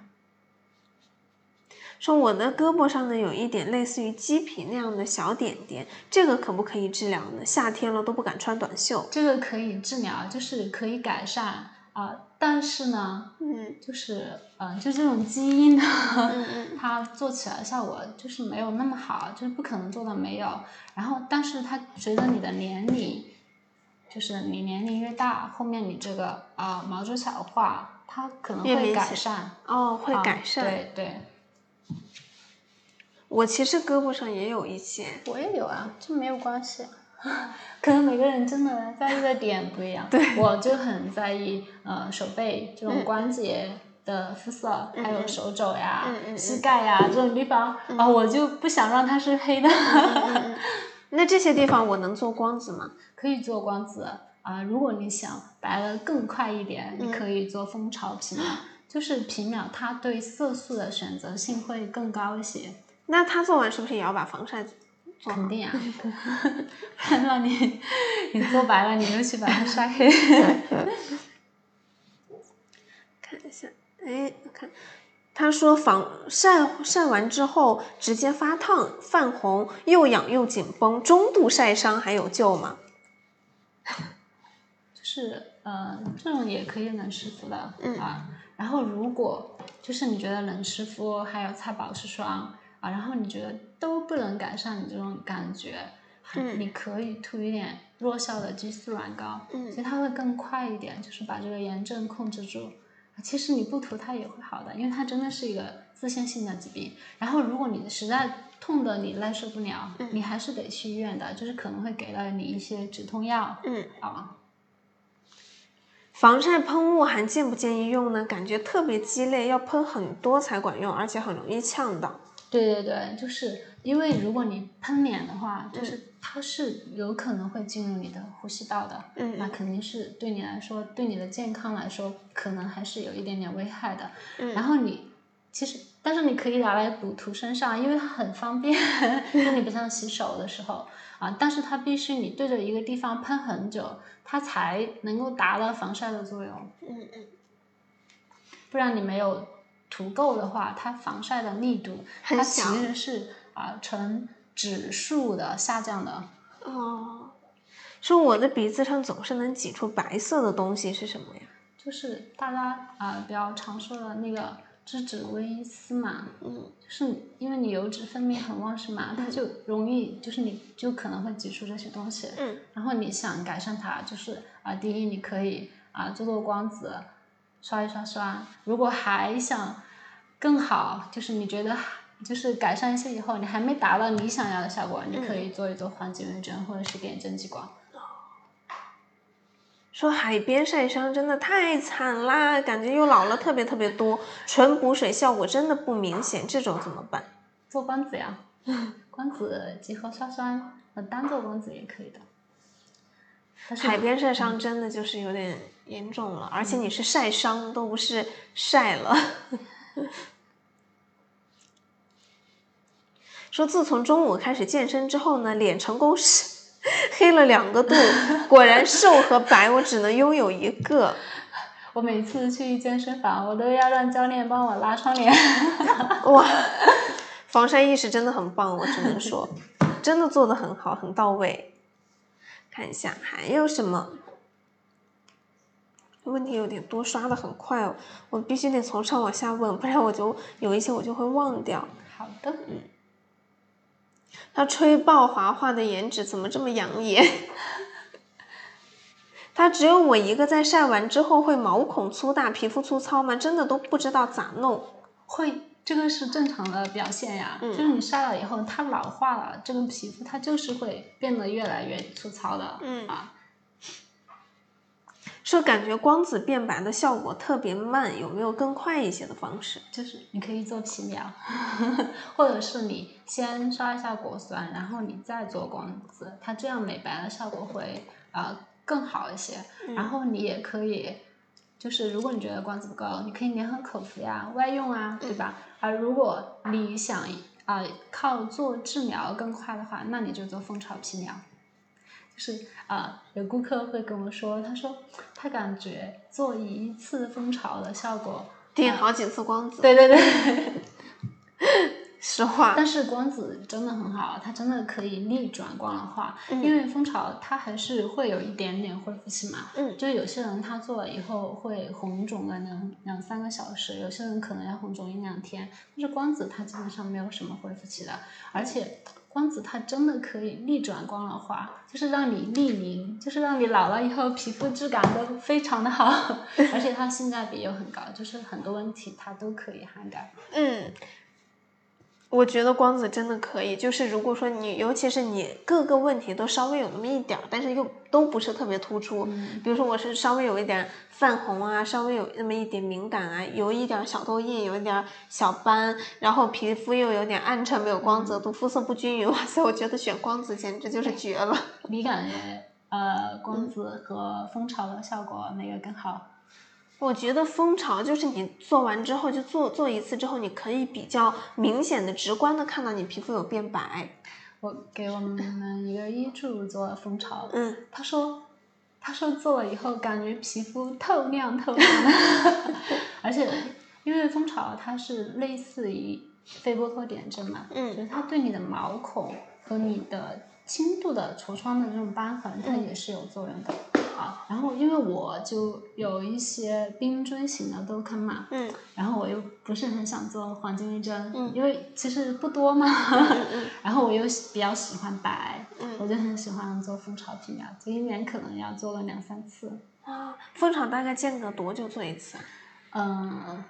说我的胳膊上呢有一点类似于鸡皮那样的小点点，这个可不可以治疗呢？夏天了都不敢穿短袖。这个可以治疗，就是可以改善啊，但是呢，嗯，就是嗯，就这种基因呢，嗯嗯，它做起来效果就是没有那么好，就是不可能做到没有。然后，但是它随着你的年龄，就是你年龄越大，后面你这个啊毛周角化，它可能会改善。哦，会改善。对对。我其实胳膊上也有一些，我也有啊，这没有关系，可能每个人真的在意的点不一样。对，我就很在意呃手背这种关节的肤色，还有手肘呀、膝盖呀这种地方啊，我就不想让它是黑的。那这些地方我能做光子吗？可以做光子啊，如果你想白的更快一点，你可以做蜂巢皮秒，就是皮秒它对色素的选择性会更高一些。那他做完是不是也要把防晒做肯定啊，看到你你做白了，你又去把它晒黑。看一下，哎，看，他说防晒晒完之后直接发烫泛红，又痒又紧绷，中度晒伤还有救吗？就是呃，这种也可以能湿敷的啊。然后如果就是你觉得冷湿敷还有擦保湿霜。啊，然后你觉得都不能改善你这种感觉，嗯，你可以涂一点弱效的激素软膏，嗯，其实它会更快一点，就是把这个炎症控制住。其实你不涂它也会好的，因为它真的是一个自限性的疾病。然后如果你实在痛的你耐受不了，你还是得去医院的，就是可能会给到你一些止痛药，嗯，啊。防晒喷雾还建不建议用呢？感觉特别鸡肋，要喷很多才管用，而且很容易呛到。对对对，就是因为如果你喷脸的话，就是它是有可能会进入你的呼吸道的，嗯那肯定是对你来说，对你的健康来说，可能还是有一点点危害的。嗯然后你其实，但是你可以拿来补涂身上，因为它很方便，就你不像洗手的时候啊，但是它必须你对着一个地方喷很久，它才能够达到防晒的作用。嗯嗯，不然你没有。涂够的话，它防晒的力度它其实是啊呈指数的下降的。哦，说我的鼻子上总是能挤出白色的东西，是什么呀？就是大家啊比较常说的那个脂质微丝嘛。嗯。就是因为你油脂分泌很旺盛嘛，它就容易就是你就可能会挤出这些东西。嗯。然后你想改善它，就是啊第一你可以啊做做光子。刷一刷刷，如果还想更好，就是你觉得就是改善一些以后，你还没达到你想要的效果，你可以做一做黄金微针或者是点针激光。说海边晒伤真的太惨啦，感觉又老了特别特别多，纯补水效果真的不明显，这种怎么办？做光子呀，光子结合刷酸，单做光子也可以的。海边晒伤真的就是有点严重了，而且你是晒伤，都不是晒了。说自从中午开始健身之后呢，脸成功是 黑了两个度，果然瘦和白我只能拥有一个。我每次去健身房，我都要让教练帮我拉窗帘。哇，防晒意识真的很棒，我只能说，真的做的很好，很到位。看一下还有什么问题？有点多，刷的很快哦，我必须得从上往下问，不然我就有一些我就会忘掉。好的，嗯。他吹爆华华的颜值怎么这么养眼？他只有我一个在晒完之后会毛孔粗大、皮肤粗糙吗？真的都不知道咋弄。会。这个是正常的表现呀，就是你晒了以后，它老化了，这个皮肤它就是会变得越来越粗糙的。嗯啊，说感觉光子变白的效果特别慢，有没有更快一些的方式？就是你可以做皮秒，或者是你先刷一下果酸，然后你再做光子，它这样美白的效果会啊更好一些。然后你也可以。就是如果你觉得光子不够，你可以粘合口服呀、外用啊，对吧？而如果你想啊靠做治疗更快的话，那你就做蜂巢皮疗。就是啊，有顾客会跟我说，他说他感觉做一次蜂巢的效果顶好几次光子。对对对。实话，但是光子真的很好，它真的可以逆转光老化，因为蜂巢它还是会有一点点恢复期嘛。嗯，就有些人他做了以后会红肿个两两三个小时，有些人可能要红肿一两天，但是光子它基本上没有什么恢复期的，而且光子它真的可以逆转光老化，就是让你逆龄，就是让你老了以后皮肤质感都非常的好，而且它性价比又很高，就是很多问题它都可以涵盖。嗯。我觉得光子真的可以，就是如果说你，尤其是你各个问题都稍微有那么一点儿，但是又都不是特别突出，比如说我是稍微有一点泛红啊，稍微有那么一点敏感啊，有一点小痘印，有一点小斑，然后皮肤又有点暗沉，没有光泽度，肤色不均匀，哇塞，我觉得选光子简直就是绝了。你感觉呃光子和蜂巢的效果哪个更好？我觉得蜂巢就是你做完之后就做做一次之后，你可以比较明显的、直观的看到你皮肤有变白。我给我们 一个医助做了蜂巢，嗯，他说，他说做了以后感觉皮肤透亮透亮的，而且因为蜂巢它是类似于菲波托点阵嘛，嗯，就是它对你的毛孔和你的轻度的痤疮的这种斑痕，它也是有作用的。啊，然后因为我就有一些冰锥型的痘坑嘛，嗯，然后我又不是很想做黄金微针，嗯，因为其实不多嘛，然后我又比较喜欢白，嗯，我就很喜欢做蜂巢皮秒，这一年可能要做个两三次。啊，蜂巢大概间隔多久做一次？嗯。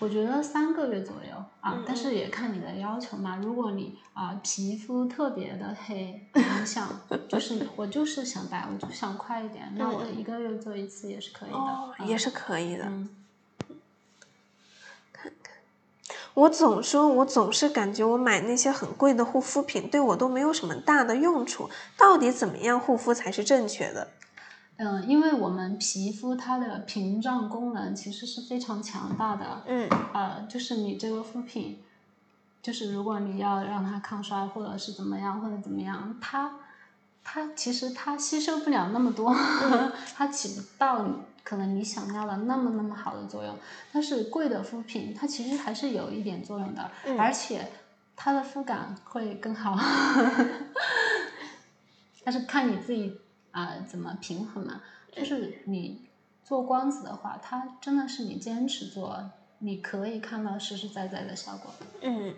我觉得三个月左右啊，但是也看你的要求嘛。如果你啊皮肤特别的黑，你想就是我就是想白，我就想快一点，那我一个月做一次也是可以的。哦，也是可以的。嗯。看看，我总说，我总是感觉我买那些很贵的护肤品对我都没有什么大的用处。到底怎么样护肤才是正确的？嗯，因为我们皮肤它的屏障功能其实是非常强大的。嗯。呃，就是你这个护肤品，就是如果你要让它抗衰，或者是怎么样，或者怎么样，它它其实它吸收不了那么多，它起不到可能你想要的那么那么好的作用。但是贵的护肤品，它其实还是有一点作用的，而且它的肤感会更好。但是看你自己。啊，怎么平衡嘛？就是你做光子的话，它真的是你坚持做，你可以看到实实在在的效果。嗯，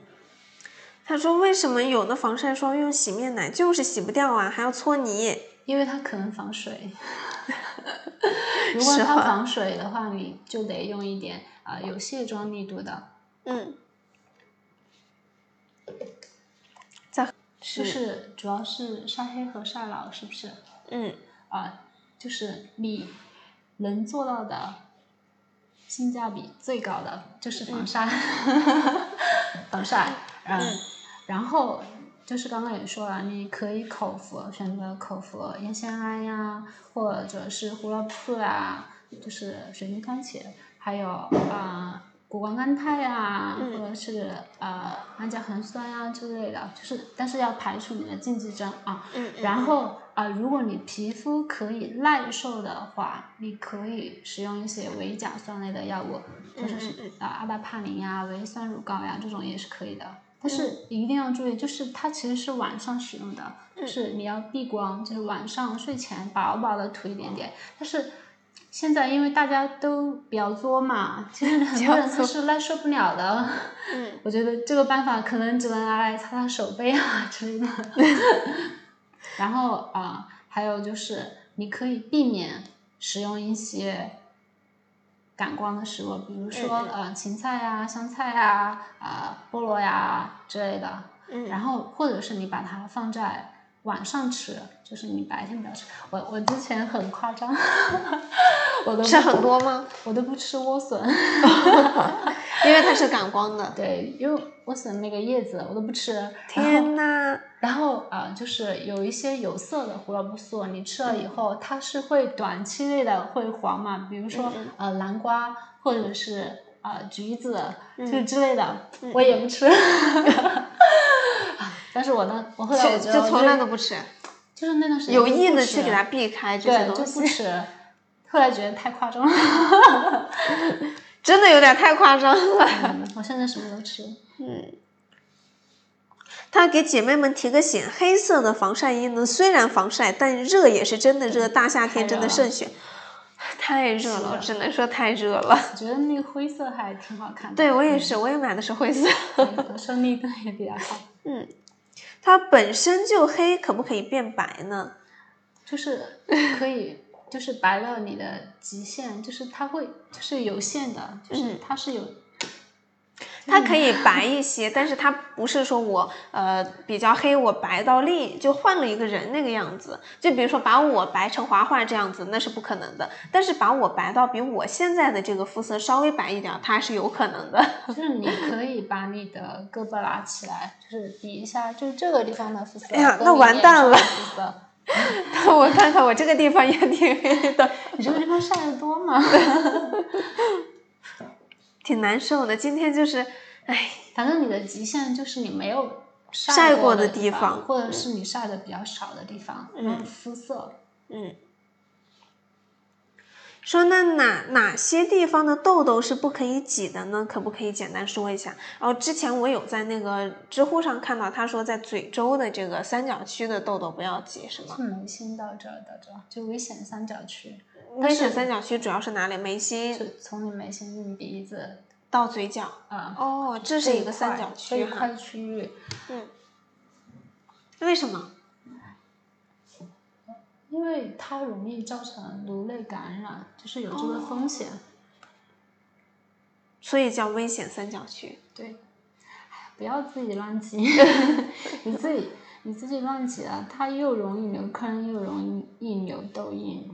他说为什么有的防晒霜用洗面奶就是洗不掉啊，还要搓泥？因为它可能防水。如果它防水的话，你就得用一点啊有卸妆力度的。嗯。在就是主要是晒黑和晒老，是不是？嗯，啊，就是你能做到的性价比最高的就是防晒，防晒，嗯，然后就是刚刚也说了，你可以口服，选择口服烟酰胺呀，或者是胡萝卜素呀，就是水晶番茄，还有啊。谷胱甘肽呀，或者是呃氨甲环酸呀之类的，就是但是要排除你的禁忌症啊。嗯然后啊，如果你皮肤可以耐受的话，你可以使用一些维甲酸类的药物，或者是啊阿巴帕林呀、维酸乳膏呀这种也是可以的。但是一定要注意，就是它其实是晚上使用的，就是你要避光，就是晚上睡前薄薄的涂一点点，但是。现在因为大家都比较作嘛，其实 很多人他是耐受不了的。嗯，我觉得这个办法可能只能拿来擦擦手背啊之类的。然后啊，还有就是你可以避免食用一些感光的食物，比如说呃芹菜呀、香菜呀、啊菠萝呀之类的。嗯。然后或者是你把它放在。晚上吃，就是你白天不要吃。我我之前很夸张，我都吃很多吗？我都不吃莴笋，因为它是感光的。对，因为莴笋那个叶子我都不吃。天呐。然后啊，就是有一些有色的胡萝卜素，你吃了以后，它是会短期内的会黄嘛？比如说呃南瓜，或者是啊橘子，就之类的，我也不吃。但是我呢，我后来就从来都不吃，就是那段时间有意的去去给它避开这些东西，不吃。后来觉得太夸张了，真的有点太夸张了。嗯我现在什么都吃。嗯他给姐妹们提个醒：黑色的防晒衣呢，虽然防晒，但热也是真的热。大夏天真的慎选，太热了，我只能说太热了。我觉得那个灰色还挺好看的。对我也是，我也买的是灰色。嗯，受力度也比较好。嗯，它本身就黑，可不可以变白呢？就是可以，就是白了你的极限，就是它会，就是有限的，就是它是有。它可以 白一些，但是它不是说我呃比较黑，我白到另就换了一个人那个样子。就比如说把我白成华华这样子，那是不可能的。但是把我白到比我现在的这个肤色稍微白一点，它是有可能的。就 是你可以把你的胳膊拉起来，就是比一下，就是这个地方的肤色。哎呀，那完蛋了。肤色。我看看，我这个地方也挺黑的。你这个地方晒得多吗？挺难受的，今天就是，哎，反正你的极限就是你没有晒过的地方，或者是你晒的比较少的地方，嗯，肤色，嗯。说那哪哪些地方的痘痘是不可以挤的呢？可不可以简单说一下？然后之前我有在那个知乎上看到，他说在嘴周的这个三角区的痘痘不要挤，是吗？是眉心到这儿到，这就危险三角区。危险三角区主要是哪里？眉心，从你眉心进鼻子到嘴角。啊，哦，这是一个三角区哈。块区域。嗯。为什么？因为它容易造成颅内感染，就是有这个风险。所以叫危险三角区。对。不要自己乱挤，你自己你自己乱挤了，它又容易留坑，又容易留痘印。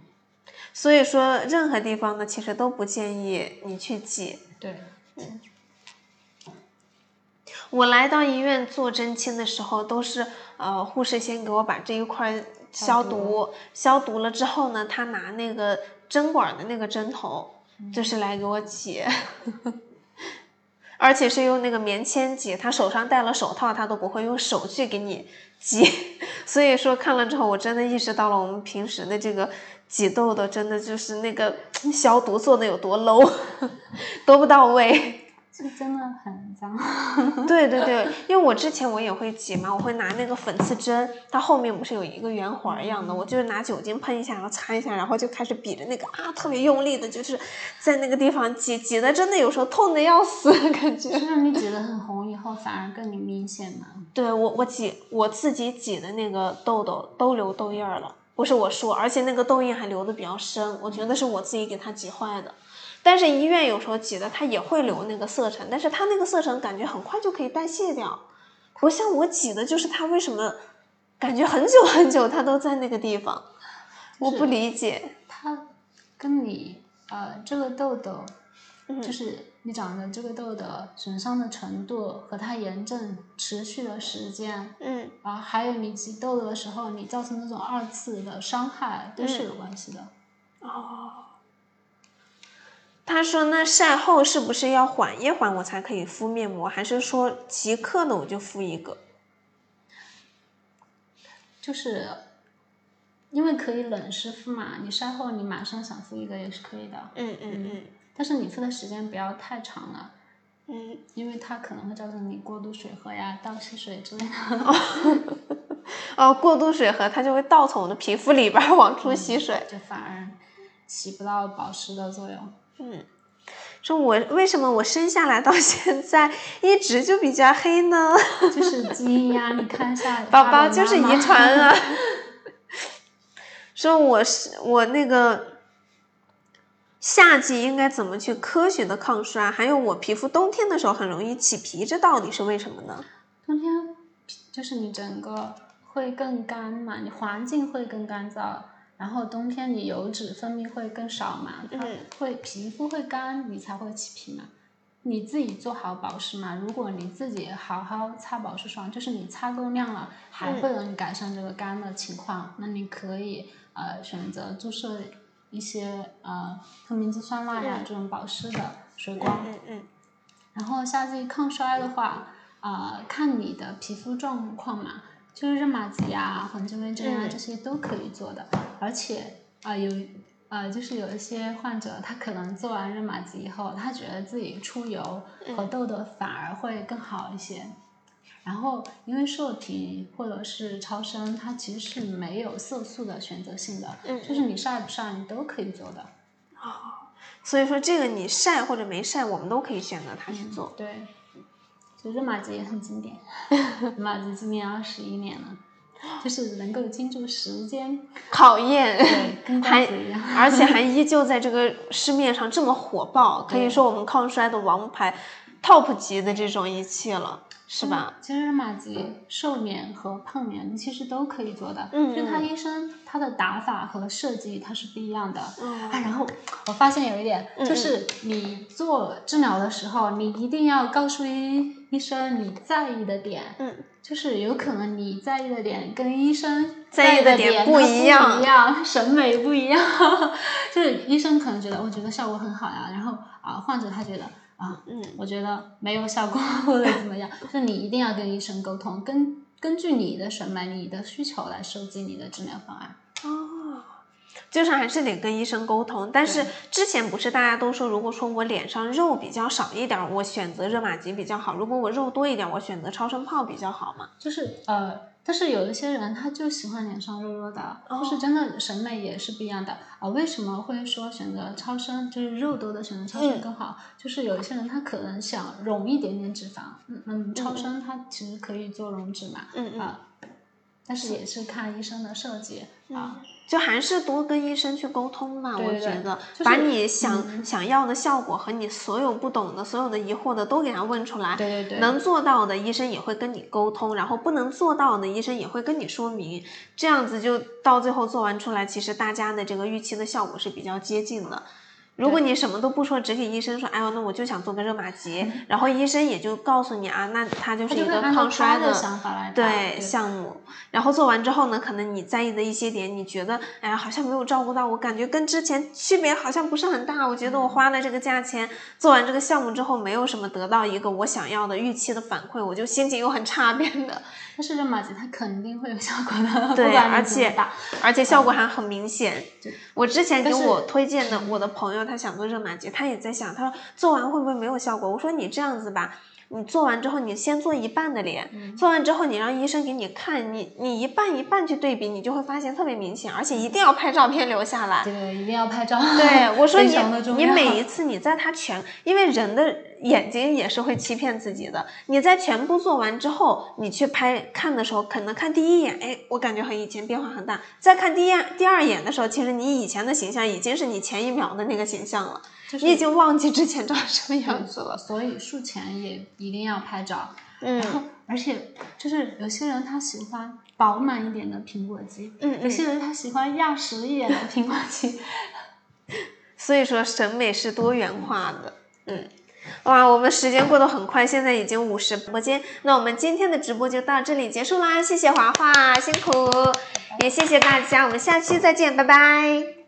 所以说，任何地方呢，其实都不建议你去挤。对，嗯。我来到医院做针清的时候，都是呃护士先给我把这一块消毒，消毒了之后呢，他拿那个针管的那个针头，就是来给我挤，而且是用那个棉签挤，他手上戴了手套，他都不会用手去给你挤。所以说看了之后，我真的意识到了我们平时的这个。挤痘痘真的就是那个消毒做的有多 low，多不到位，是真的很脏。对对对，因为我之前我也会挤嘛，我会拿那个粉刺针，它后面不是有一个圆环一样的，我就是拿酒精喷一下，然后擦一下，然后就开始比着那个啊，特别用力的，就是在那个地方挤，挤的真的有时候痛的要死，感觉。是你挤的很红以后反而更明显嘛？对我我挤我自己挤的那个痘痘都留痘印了。不是我说，而且那个痘印还留的比较深，我觉得是我自己给它挤坏的。但是医院有时候挤的它也会留那个色沉，但是它那个色沉感觉很快就可以代谢掉，不像我挤的，就是它为什么感觉很久很久它都在那个地方，我不理解。它跟你呃这个痘痘。就是你长的这个痘痘损伤的程度和它炎症持续的时间，嗯，啊，还有你挤痘痘的时候，你造成那种二次的伤害都是有关系的。哦，他说那晒后是不是要缓一缓我才可以敷面膜，还是说即刻的我就敷一个？就是，因为可以冷湿敷嘛，你晒后你马上想敷一个也是可以的。嗯嗯嗯。但是你敷的时间不要太长了，嗯，因为它可能会造成你过度水合呀、倒吸水之类的。哦，过度水合它就会倒从我的皮肤里边往出吸水，就反而起不到保湿的作用。嗯，说我为什么我生下来到现在一直就比较黑呢？就是基因呀，你看一下。宝宝就是遗传啊。说我是我那个。夏季应该怎么去科学的抗衰？还有我皮肤冬天的时候很容易起皮，这到底是为什么呢？冬天就是你整个会更干嘛，你环境会更干燥，然后冬天你油脂分泌会更少嘛，它会皮肤会干，你才会起皮嘛。你自己做好保湿嘛，如果你自己好好擦保湿霜，就是你擦够量了，还不能改善这个干的情况，那你可以呃选择注射。一些呃透明质酸钠呀，这种保湿的水光。嗯嗯。然后夏季抗衰的话，呃看你的皮肤状况嘛，就是热玛吉啊、黄金微针啊这些都可以做的，而且啊有。呃，就是有一些患者，他可能做完热玛吉以后，他觉得自己出油和痘痘反而会更好一些。然后，因为瘦皮或者是超声，它其实是没有色素的选择性的，就是你晒不晒，你都可以做的。哦，所以说这个你晒或者没晒，我们都可以选择它去做。对，就热玛吉也很经典，热玛吉今年二十一年了。就是能够经住时间考验，对，跟还而且还 依旧在这个市面上这么火爆，可以说我们抗衰的王牌，top 级的这种仪器了，是吧？其实热玛吉瘦脸和胖脸其实都可以做的，嗯，就他医生他的打法和设计它是不一样的，嗯，啊，然后我发现有一点，就是你做治疗的时候，你一定要告诉医医生你在意的点，嗯。就是有可能你在意的点跟医生在意的点不一样，一样审美不一样。就是医生可能觉得我觉得效果很好呀，然后啊患者他觉得啊嗯我觉得没有效果或者怎么样，就是你一定要跟医生沟通，根根据你的审美、你的需求来设计你的治疗方案。就是还是得跟医生沟通，但是之前不是大家都说，如果说我脸上肉比较少一点，我选择热玛吉比较好；如果我肉多一点，我选择超声炮比较好嘛。就是呃，但是有一些人他就喜欢脸上肉肉的，就是真的审美也是不一样的啊。为什么会说选择超声，就是肉多的选择超声更好？就是有一些人他可能想溶一点点脂肪，嗯嗯，超声它其实可以做溶脂嘛，嗯啊，但是也是看医生的设计啊。就还是多跟医生去沟通嘛，我觉得把你想想要的效果和你所有不懂的、所有的疑惑的都给他问出来，对对对，能做到的医生也会跟你沟通，然后不能做到的医生也会跟你说明，这样子就到最后做完出来，其实大家的这个预期的效果是比较接近的。如果你什么都不说，只给医生说，哎呦，那我就想做个热玛吉，然后医生也就告诉你啊，那他就是一个抗衰的对项目。然后做完之后呢，可能你在意的一些点，你觉得，哎呀，好像没有照顾到，我感觉跟之前区别好像不是很大。我觉得我花了这个价钱做完这个项目之后，没有什么得到一个我想要的预期的反馈，我就心情又很差变的。但是热玛吉它肯定会有效果的，对，而且而且效果还很明显。我之前给我推荐的我的朋友，他想做热玛吉，他也在想，他说做完会不会没有效果？我说你这样子吧。你做完之后，你先做一半的脸，做完之后你让医生给你看，你你一半一半去对比，你就会发现特别明显，而且一定要拍照片留下来。对，一定要拍照。对，我说你你每一次你在他全，因为人的眼睛也是会欺骗自己的，你在全部做完之后，你去拍看的时候，可能看第一眼，哎，我感觉和以前变化很大。再看第一第二眼的时候，其实你以前的形象已经是你前一秒的那个形象了。你已经忘记之前长什么样子了，所以术前也一定要拍照。嗯，然后而且就是有些人他喜欢饱满一点的苹果肌，嗯，有些人他喜欢压实一点的苹果肌。所以说审美是多元化的。嗯，哇，我们时间过得很快，现在已经五十直播间，那我们今天的直播就到这里结束啦，谢谢华华辛苦，也谢谢大家，我们下期再见，拜拜。